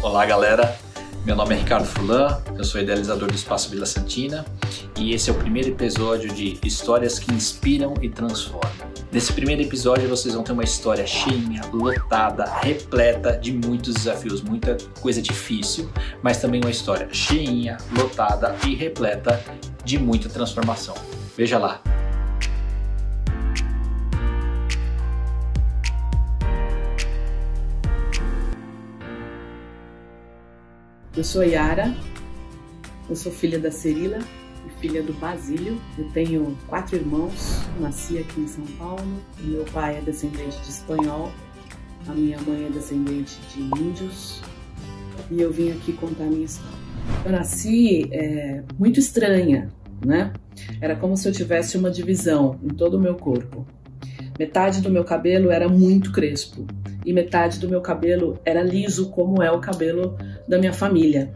Olá, galera. Meu nome é Ricardo Fulan, eu sou idealizador do Espaço Vila Santina e esse é o primeiro episódio de Histórias que Inspiram e Transformam. Nesse primeiro episódio vocês vão ter uma história cheinha, lotada, repleta de muitos desafios, muita coisa difícil, mas também uma história cheinha, lotada e repleta de muita transformação. Veja lá. Eu sou Yara, eu sou filha da Cirila e filha do Basílio. Eu tenho quatro irmãos, nasci aqui em São Paulo. Meu pai é descendente de espanhol, a minha mãe é descendente de índios e eu vim aqui contar minha história. Eu nasci é, muito estranha, né? Era como se eu tivesse uma divisão em todo o meu corpo. Metade do meu cabelo era muito crespo e metade do meu cabelo era liso, como é o cabelo da minha família.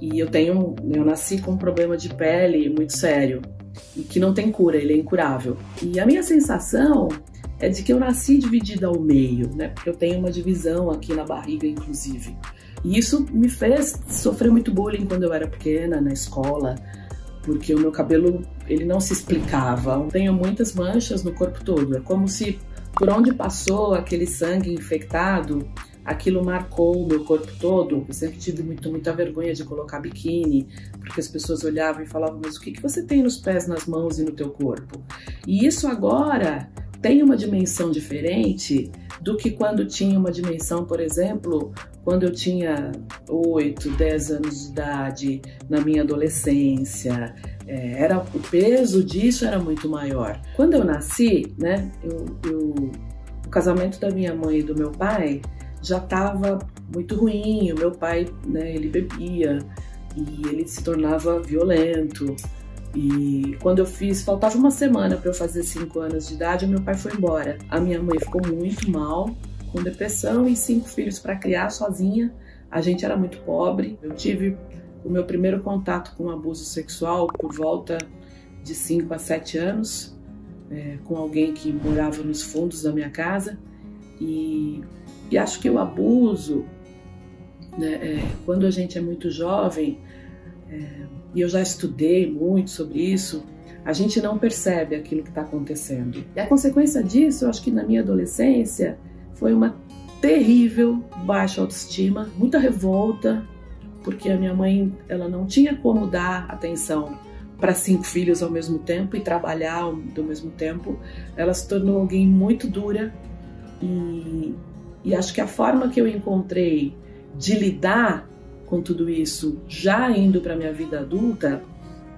E eu tenho, eu nasci com um problema de pele muito sério que não tem cura, ele é incurável. E a minha sensação é de que eu nasci dividida ao meio, né? Porque eu tenho uma divisão aqui na barriga, inclusive. E isso me fez sofrer muito bullying quando eu era pequena, na escola, porque o meu cabelo ele não se explicava. Eu tenho muitas manchas no corpo todo. É como se por onde passou aquele sangue infectado, aquilo marcou o meu corpo todo. Eu sempre tive muito, muita vergonha de colocar biquíni, porque as pessoas olhavam e falavam: Mas o que, que você tem nos pés, nas mãos e no teu corpo? E isso agora tem uma dimensão diferente do que quando tinha uma dimensão, por exemplo, quando eu tinha 8, 10 anos de idade, na minha adolescência. É, era, o peso disso era muito maior. Quando eu nasci, né, eu, eu, o casamento da minha mãe e do meu pai já estava muito ruim. O meu pai, né, ele bebia e ele se tornava violento. E quando eu fiz, faltava uma semana para eu fazer 5 anos de idade, meu pai foi embora. A minha mãe ficou muito mal, com depressão e cinco filhos para criar sozinha. A gente era muito pobre. Eu tive o meu primeiro contato com abuso sexual por volta de 5 a 7 anos, é, com alguém que morava nos fundos da minha casa. E, e acho que o abuso, né, é, quando a gente é muito jovem, é, e eu já estudei muito sobre isso, a gente não percebe aquilo que está acontecendo. E a consequência disso, eu acho que na minha adolescência, foi uma terrível baixa autoestima, muita revolta, porque a minha mãe ela não tinha como dar atenção para cinco filhos ao mesmo tempo e trabalhar ao mesmo tempo. Ela se tornou alguém muito dura e, e acho que a forma que eu encontrei de lidar com tudo isso, já indo para minha vida adulta,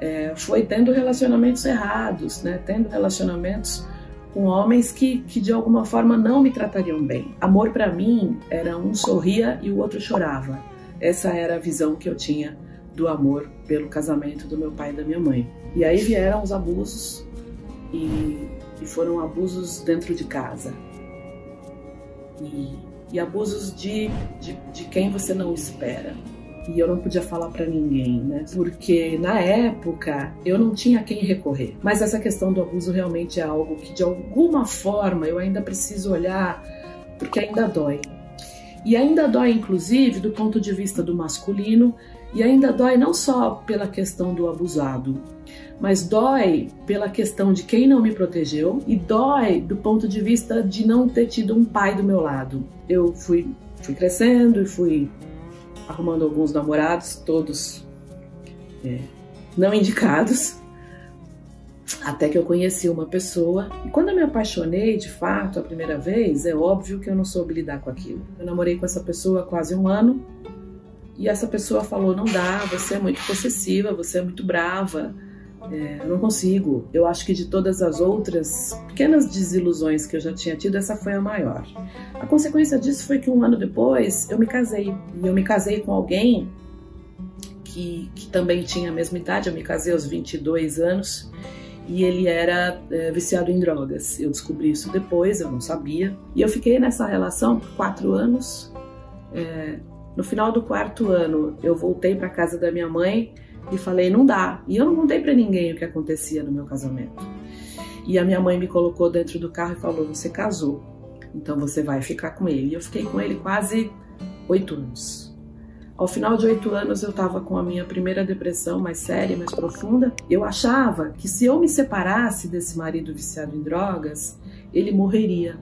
é, foi tendo relacionamentos errados, né? Tendo relacionamentos com homens que, que de alguma forma não me tratariam bem. Amor para mim era um sorria e o outro chorava. Essa era a visão que eu tinha do amor pelo casamento do meu pai e da minha mãe. E aí vieram os abusos e, e foram abusos dentro de casa. E, e abusos de, de, de quem você não espera e eu não podia falar para ninguém, né? Porque na época eu não tinha quem recorrer. Mas essa questão do abuso realmente é algo que de alguma forma eu ainda preciso olhar, porque ainda dói. E ainda dói, inclusive, do ponto de vista do masculino, e ainda dói não só pela questão do abusado, mas dói pela questão de quem não me protegeu e dói do ponto de vista de não ter tido um pai do meu lado. Eu fui, fui crescendo e fui arrumando alguns namorados, todos é, não indicados, até que eu conheci uma pessoa. E quando eu me apaixonei de fato a primeira vez, é óbvio que eu não soube lidar com aquilo. Eu namorei com essa pessoa há quase um ano e essa pessoa falou: não dá, você é muito possessiva, você é muito brava. É, não consigo. Eu acho que de todas as outras pequenas desilusões que eu já tinha tido, essa foi a maior. A consequência disso foi que um ano depois eu me casei. E eu me casei com alguém que, que também tinha a mesma idade. Eu me casei aos 22 anos e ele era é, viciado em drogas. Eu descobri isso depois, eu não sabia. E eu fiquei nessa relação por quatro anos. É, no final do quarto ano, eu voltei para casa da minha mãe e falei, não dá. E eu não contei para ninguém o que acontecia no meu casamento. E a minha mãe me colocou dentro do carro e falou: Você casou, então você vai ficar com ele. E eu fiquei com ele quase oito anos. Ao final de oito anos eu estava com a minha primeira depressão mais séria, mais profunda. Eu achava que se eu me separasse desse marido viciado em drogas, ele morreria.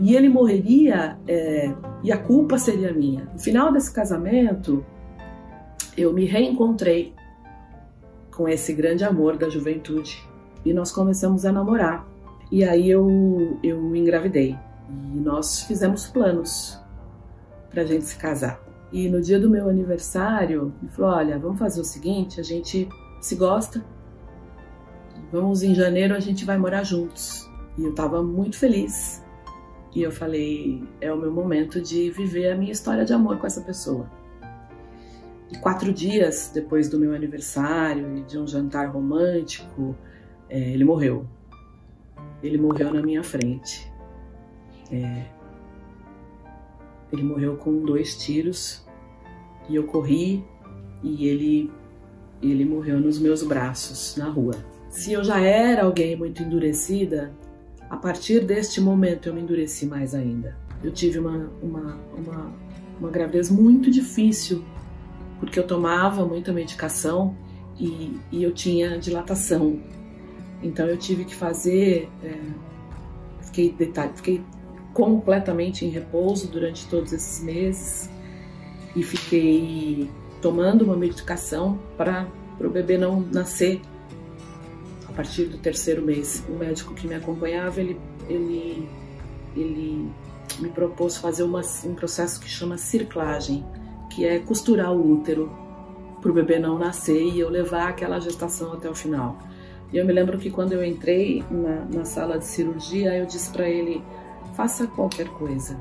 E ele morreria é, e a culpa seria minha. No final desse casamento, eu me reencontrei com esse grande amor da juventude e nós começamos a namorar. E aí eu, eu engravidei e nós fizemos planos para a gente se casar. E no dia do meu aniversário, ele falou: Olha, vamos fazer o seguinte: a gente se gosta, vamos em janeiro, a gente vai morar juntos. E eu estava muito feliz. E eu falei: É o meu momento de viver a minha história de amor com essa pessoa. E quatro dias depois do meu aniversário e de um jantar romântico, é, ele morreu. Ele morreu na minha frente. É, ele morreu com dois tiros e eu corri e ele ele morreu nos meus braços na rua. Se eu já era alguém muito endurecida, a partir deste momento eu me endureci mais ainda. Eu tive uma, uma, uma, uma gravidez muito difícil, porque eu tomava muita medicação e, e eu tinha dilatação. Então eu tive que fazer. É, fiquei, detalhe, fiquei completamente em repouso durante todos esses meses e fiquei tomando uma medicação para o bebê não nascer partir do terceiro mês. O médico que me acompanhava, ele, ele, ele me propôs fazer uma, um processo que chama circlagem, que é costurar o útero para o bebê não nascer e eu levar aquela gestação até o final. E eu me lembro que quando eu entrei na, na sala de cirurgia, eu disse para ele: faça qualquer coisa,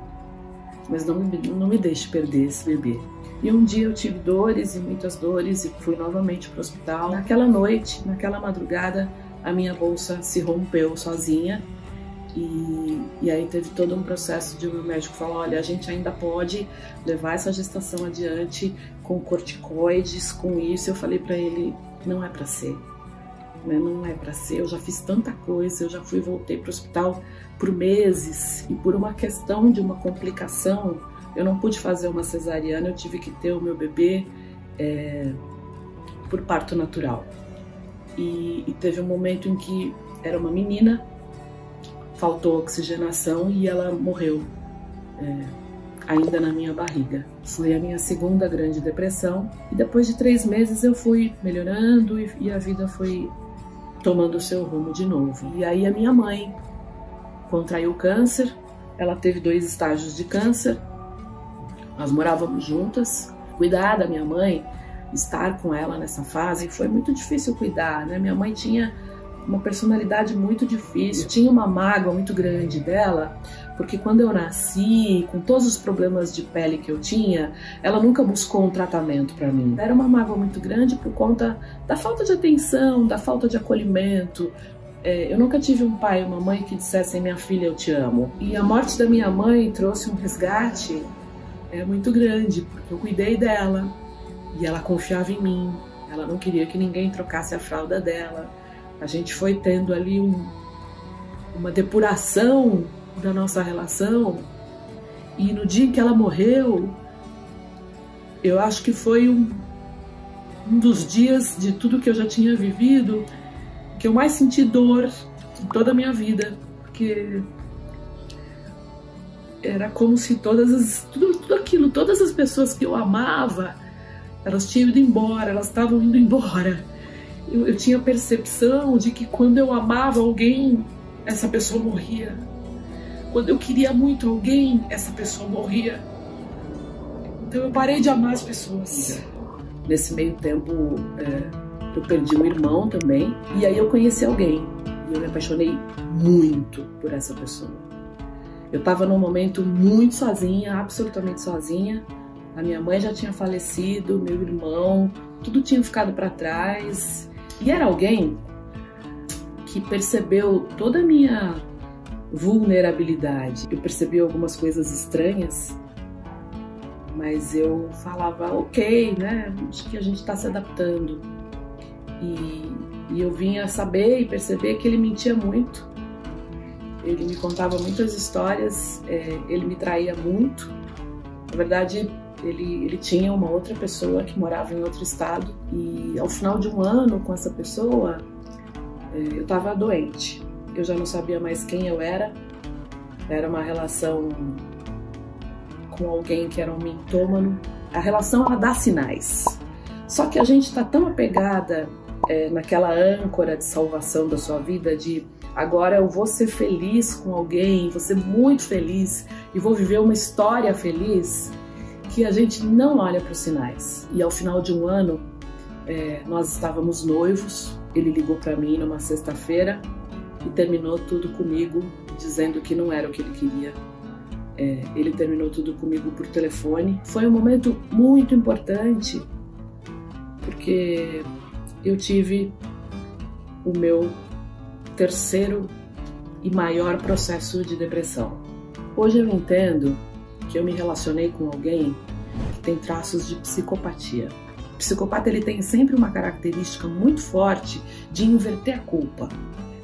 mas não não me deixe perder esse bebê. E um dia eu tive dores e muitas dores e fui novamente para o hospital. Naquela noite, naquela madrugada, a minha bolsa se rompeu sozinha e, e, aí teve todo um processo de o um médico falar, olha, a gente ainda pode levar essa gestação adiante com corticoides, com isso. Eu falei para ele, não é para ser, né? não é para ser. Eu já fiz tanta coisa, eu já fui voltei para o hospital por meses e por uma questão de uma complicação, eu não pude fazer uma cesariana, eu tive que ter o meu bebê é, por parto natural. E, e, teve um momento em que era uma menina, faltou oxigenação e ela morreu é, ainda na minha barriga. Foi a minha segunda grande depressão e depois de três meses eu fui melhorando e, e a vida foi tomando o seu rumo de novo. E aí a minha mãe contraiu câncer, ela teve dois estágios de câncer, nós morávamos juntas, cuidar da minha mãe, estar com ela nessa fase, foi muito difícil cuidar, né? Minha mãe tinha uma personalidade muito difícil, tinha uma mágoa muito grande dela, porque quando eu nasci, com todos os problemas de pele que eu tinha, ela nunca buscou um tratamento para mim. Era uma mágoa muito grande por conta da falta de atenção, da falta de acolhimento, é, eu nunca tive um pai e uma mãe que dissessem minha filha eu te amo. E a morte da minha mãe trouxe um resgate é, muito grande, porque eu cuidei dela e ela confiava em mim. Ela não queria que ninguém trocasse a fralda dela. A gente foi tendo ali um, uma depuração da nossa relação. E no dia em que ela morreu, eu acho que foi um, um dos dias de tudo que eu já tinha vivido que eu mais senti dor em toda a minha vida, porque era como se todas as tudo, tudo aquilo, todas as pessoas que eu amava, elas tinham ido embora, elas estavam indo embora. Eu, eu tinha percepção de que quando eu amava alguém, essa pessoa morria. Quando eu queria muito alguém, essa pessoa morria. Então eu parei de amar as pessoas. Nesse meio tempo, é, eu perdi um irmão também. E aí eu conheci alguém. E eu me apaixonei muito por essa pessoa. Eu estava num momento muito sozinha, absolutamente sozinha. A minha mãe já tinha falecido, meu irmão, tudo tinha ficado para trás. E era alguém que percebeu toda a minha vulnerabilidade. Eu percebi algumas coisas estranhas, mas eu falava, ok, né? Acho que a gente está se adaptando. E, e eu vinha saber e perceber que ele mentia muito. Ele me contava muitas histórias, é, ele me traía muito. Na verdade, ele, ele tinha uma outra pessoa que morava em outro estado e ao final de um ano com essa pessoa é, eu estava doente. Eu já não sabia mais quem eu era. Era uma relação com alguém que era um mitômano. A relação ela dá sinais. Só que a gente está tão apegada é, naquela âncora de salvação da sua vida de agora eu vou ser feliz com alguém, vou ser muito feliz e vou viver uma história feliz que a gente não olha para os sinais. E ao final de um ano, é, nós estávamos noivos. Ele ligou para mim numa sexta-feira e terminou tudo comigo, dizendo que não era o que ele queria. É, ele terminou tudo comigo por telefone. Foi um momento muito importante porque eu tive o meu terceiro e maior processo de depressão. Hoje eu entendo que eu me relacionei com alguém que tem traços de psicopatia. O psicopata ele tem sempre uma característica muito forte de inverter a culpa.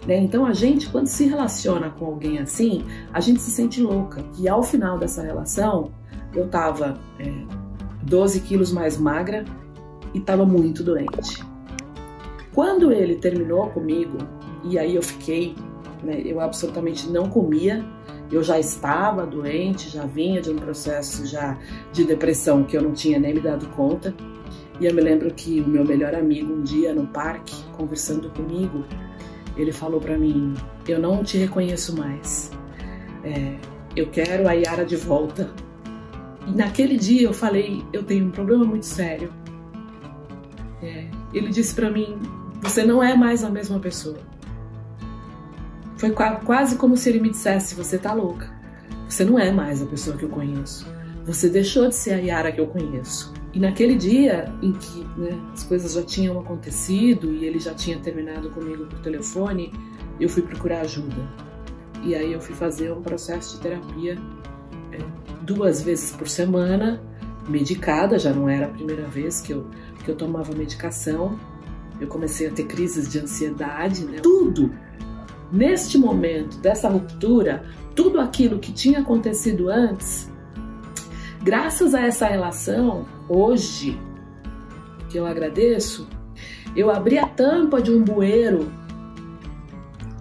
Né? Então a gente, quando se relaciona com alguém assim, a gente se sente louca. E ao final dessa relação, eu tava é, 12 quilos mais magra e tava muito doente. Quando ele terminou comigo, e aí eu fiquei, né, eu absolutamente não comia, eu já estava doente, já vinha de um processo já de depressão que eu não tinha nem me dado conta. E eu me lembro que o meu melhor amigo um dia no parque, conversando comigo, ele falou para mim: "Eu não te reconheço mais. É, eu quero a Yara de volta." E naquele dia eu falei: "Eu tenho um problema muito sério." É, ele disse para mim: "Você não é mais a mesma pessoa." Foi quase como se ele me dissesse: Você tá louca. Você não é mais a pessoa que eu conheço. Você deixou de ser a Yara que eu conheço. E naquele dia em que né, as coisas já tinham acontecido e ele já tinha terminado comigo por telefone, eu fui procurar ajuda. E aí eu fui fazer um processo de terapia é, duas vezes por semana, medicada, já não era a primeira vez que eu, que eu tomava medicação. Eu comecei a ter crises de ansiedade, né? Tudo neste momento dessa ruptura, tudo aquilo que tinha acontecido antes, graças a essa relação, hoje, que eu agradeço, eu abri a tampa de um bueiro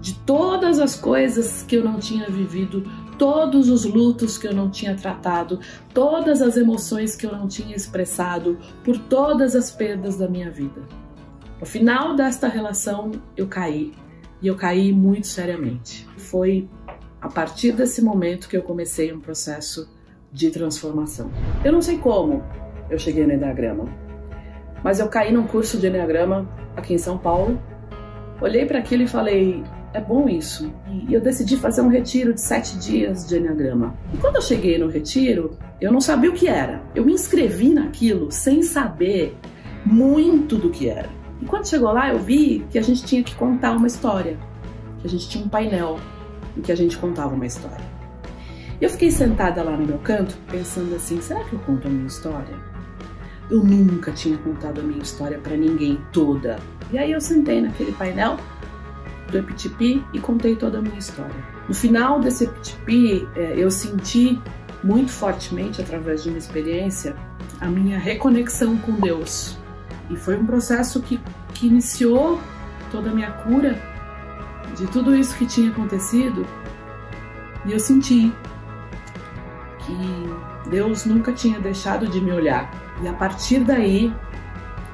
de todas as coisas que eu não tinha vivido, todos os lutos que eu não tinha tratado, todas as emoções que eu não tinha expressado, por todas as perdas da minha vida. No final desta relação, eu caí e eu caí muito seriamente. Foi a partir desse momento que eu comecei um processo de transformação. Eu não sei como eu cheguei no Enneagrama, mas eu caí num curso de Enneagrama aqui em São Paulo, olhei para aquilo e falei: é bom isso. E eu decidi fazer um retiro de sete dias de Enneagrama. E quando eu cheguei no retiro, eu não sabia o que era. Eu me inscrevi naquilo sem saber muito do que era. E quando chegou lá, eu vi que a gente tinha que contar uma história, que a gente tinha um painel em que a gente contava uma história. E eu fiquei sentada lá no meu canto, pensando assim: será que eu conto a minha história? Eu nunca tinha contado a minha história para ninguém toda. E aí eu sentei naquele painel do Epitipi e contei toda a minha história. No final desse Epitipi, é, eu senti muito fortemente, através de uma experiência, a minha reconexão com Deus. E foi um processo que, que iniciou toda a minha cura de tudo isso que tinha acontecido. E eu senti que Deus nunca tinha deixado de me olhar. E a partir daí,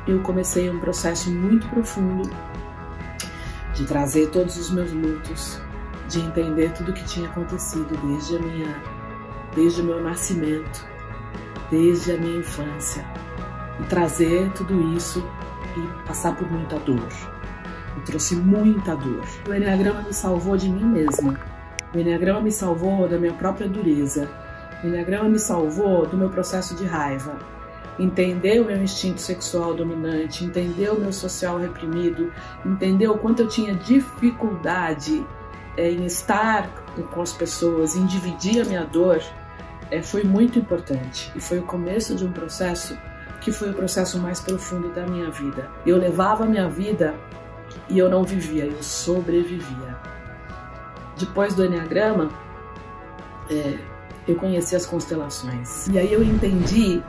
eu comecei um processo muito profundo de trazer todos os meus lutos, de entender tudo o que tinha acontecido desde a minha desde o meu nascimento, desde a minha infância e trazer tudo isso e passar por muita dor. Eu trouxe muita dor. O Enneagrama me salvou de mim mesma. O Enneagrama me salvou da minha própria dureza. O Enneagrama me salvou do meu processo de raiva. Entender o meu instinto sexual dominante, entender o meu social reprimido, entender o quanto eu tinha dificuldade é, em estar com as pessoas, em dividir a minha dor, é, foi muito importante. E foi o começo de um processo que foi o processo mais profundo da minha vida. Eu levava a minha vida e eu não vivia, eu sobrevivia. Depois do Enneagrama, é, eu conheci as constelações. E aí eu entendi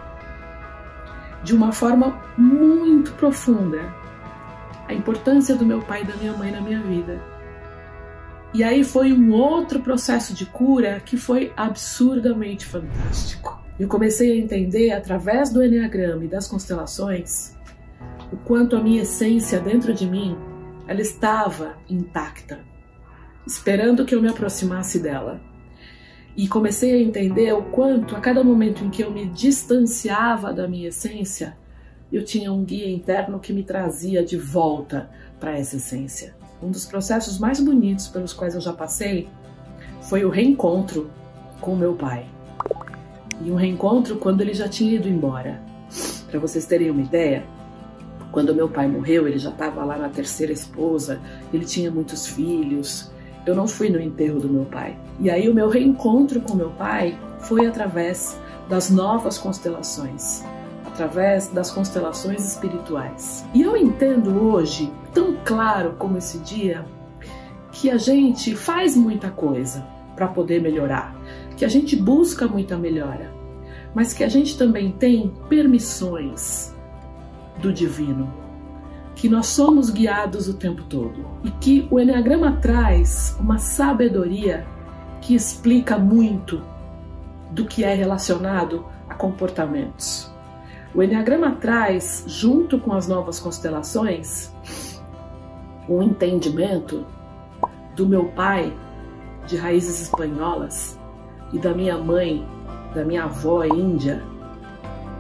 de uma forma muito profunda a importância do meu pai e da minha mãe na minha vida. E aí foi um outro processo de cura que foi absurdamente fantástico. Eu comecei a entender através do Enneagrama e das constelações o quanto a minha essência dentro de mim ela estava intacta, esperando que eu me aproximasse dela. E comecei a entender o quanto a cada momento em que eu me distanciava da minha essência, eu tinha um guia interno que me trazia de volta para essa essência. Um dos processos mais bonitos pelos quais eu já passei foi o reencontro com meu pai. E um reencontro quando ele já tinha ido embora. Para vocês terem uma ideia, quando meu pai morreu, ele já estava lá na terceira esposa, ele tinha muitos filhos. Eu não fui no enterro do meu pai. E aí o meu reencontro com meu pai foi através das novas constelações através das constelações espirituais. E eu entendo hoje, tão claro como esse dia, que a gente faz muita coisa para poder melhorar, que a gente busca muita melhora, mas que a gente também tem permissões do divino, que nós somos guiados o tempo todo e que o Enneagrama traz uma sabedoria que explica muito do que é relacionado a comportamentos. O Enneagrama traz, junto com as novas constelações, um entendimento do meu pai, de raízes espanholas, e da minha mãe, da minha avó índia,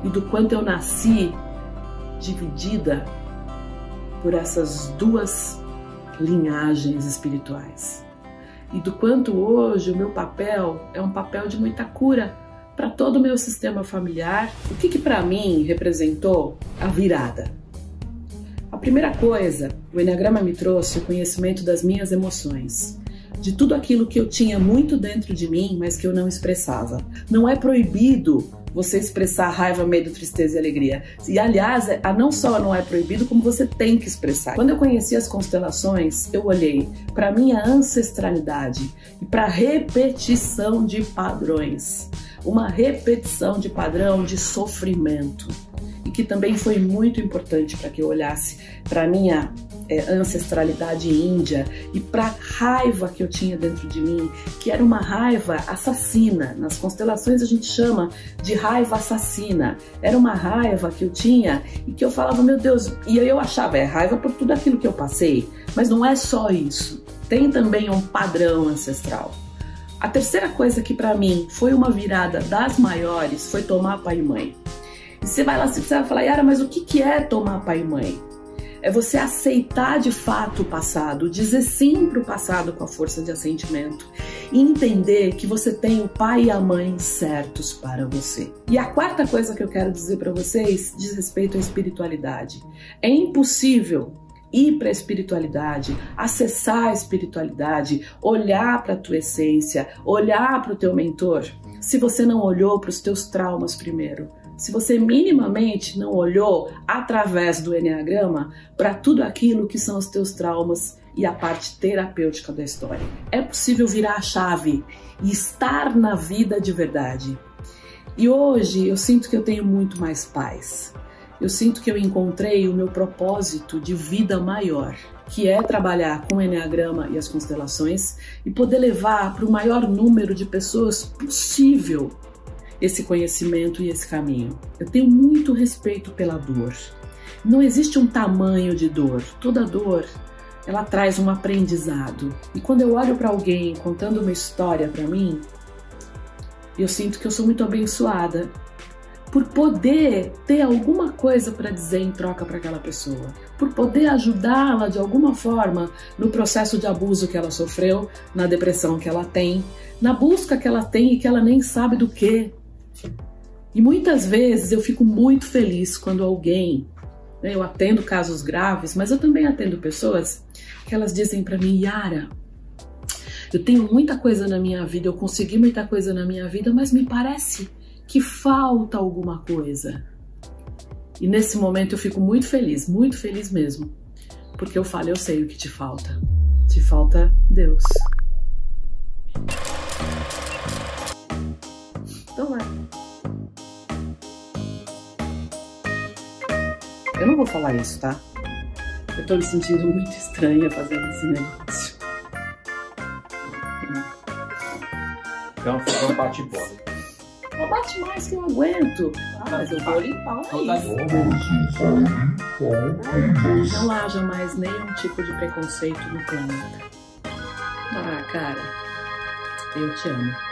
e do quanto eu nasci dividida por essas duas linhagens espirituais. E do quanto hoje o meu papel é um papel de muita cura para todo o meu sistema familiar. O que, que para mim representou a virada? A primeira coisa, o Enneagrama me trouxe o conhecimento das minhas emoções, de tudo aquilo que eu tinha muito dentro de mim, mas que eu não expressava. Não é proibido você expressar raiva, medo, tristeza e alegria. E aliás, a não só não é proibido, como você tem que expressar. Quando eu conheci as constelações, eu olhei para minha ancestralidade e para repetição de padrões uma repetição de padrão de sofrimento e que também foi muito importante para que eu olhasse para minha é, ancestralidade índia e para raiva que eu tinha dentro de mim, que era uma raiva assassina. Nas constelações a gente chama de raiva assassina. Era uma raiva que eu tinha e que eu falava, meu Deus, e eu achava, é raiva por tudo aquilo que eu passei, mas não é só isso. Tem também um padrão ancestral. A terceira coisa que para mim foi uma virada das maiores foi tomar pai e mãe. E você vai lá, você vai falar, Yara, mas o que, que é tomar pai e mãe? É você aceitar de fato o passado, dizer sim para o passado com a força de assentimento e entender que você tem o pai e a mãe certos para você. E a quarta coisa que eu quero dizer para vocês diz respeito à espiritualidade. É impossível ir para a espiritualidade, acessar a espiritualidade, olhar para a tua essência, olhar para o teu mentor, se você não olhou para os teus traumas primeiro, se você minimamente não olhou através do Enneagrama para tudo aquilo que são os teus traumas e a parte terapêutica da história. É possível virar a chave e estar na vida de verdade. E hoje eu sinto que eu tenho muito mais paz eu sinto que eu encontrei o meu propósito de vida maior, que é trabalhar com o Enneagrama e as constelações e poder levar para o maior número de pessoas possível esse conhecimento e esse caminho. Eu tenho muito respeito pela dor. Não existe um tamanho de dor. Toda dor ela traz um aprendizado. E quando eu olho para alguém contando uma história para mim, eu sinto que eu sou muito abençoada por poder ter alguma coisa para dizer em troca para aquela pessoa, por poder ajudá-la de alguma forma no processo de abuso que ela sofreu, na depressão que ela tem, na busca que ela tem e que ela nem sabe do que. E muitas vezes eu fico muito feliz quando alguém, né, eu atendo casos graves, mas eu também atendo pessoas que elas dizem para mim, Yara, eu tenho muita coisa na minha vida, eu consegui muita coisa na minha vida, mas me parece que falta alguma coisa. E nesse momento eu fico muito feliz, muito feliz mesmo, porque eu falo, eu sei o que te falta. Te falta Deus. Eu não vou falar isso, tá? Eu tô me sentindo muito estranha fazendo esse negócio. Então fica um bate-bola. Não bate mais que eu aguento. Ah, mas eu vou limpar o nariz. Não haja mais nenhum tipo de preconceito no planeta. Ah, cara, eu te amo.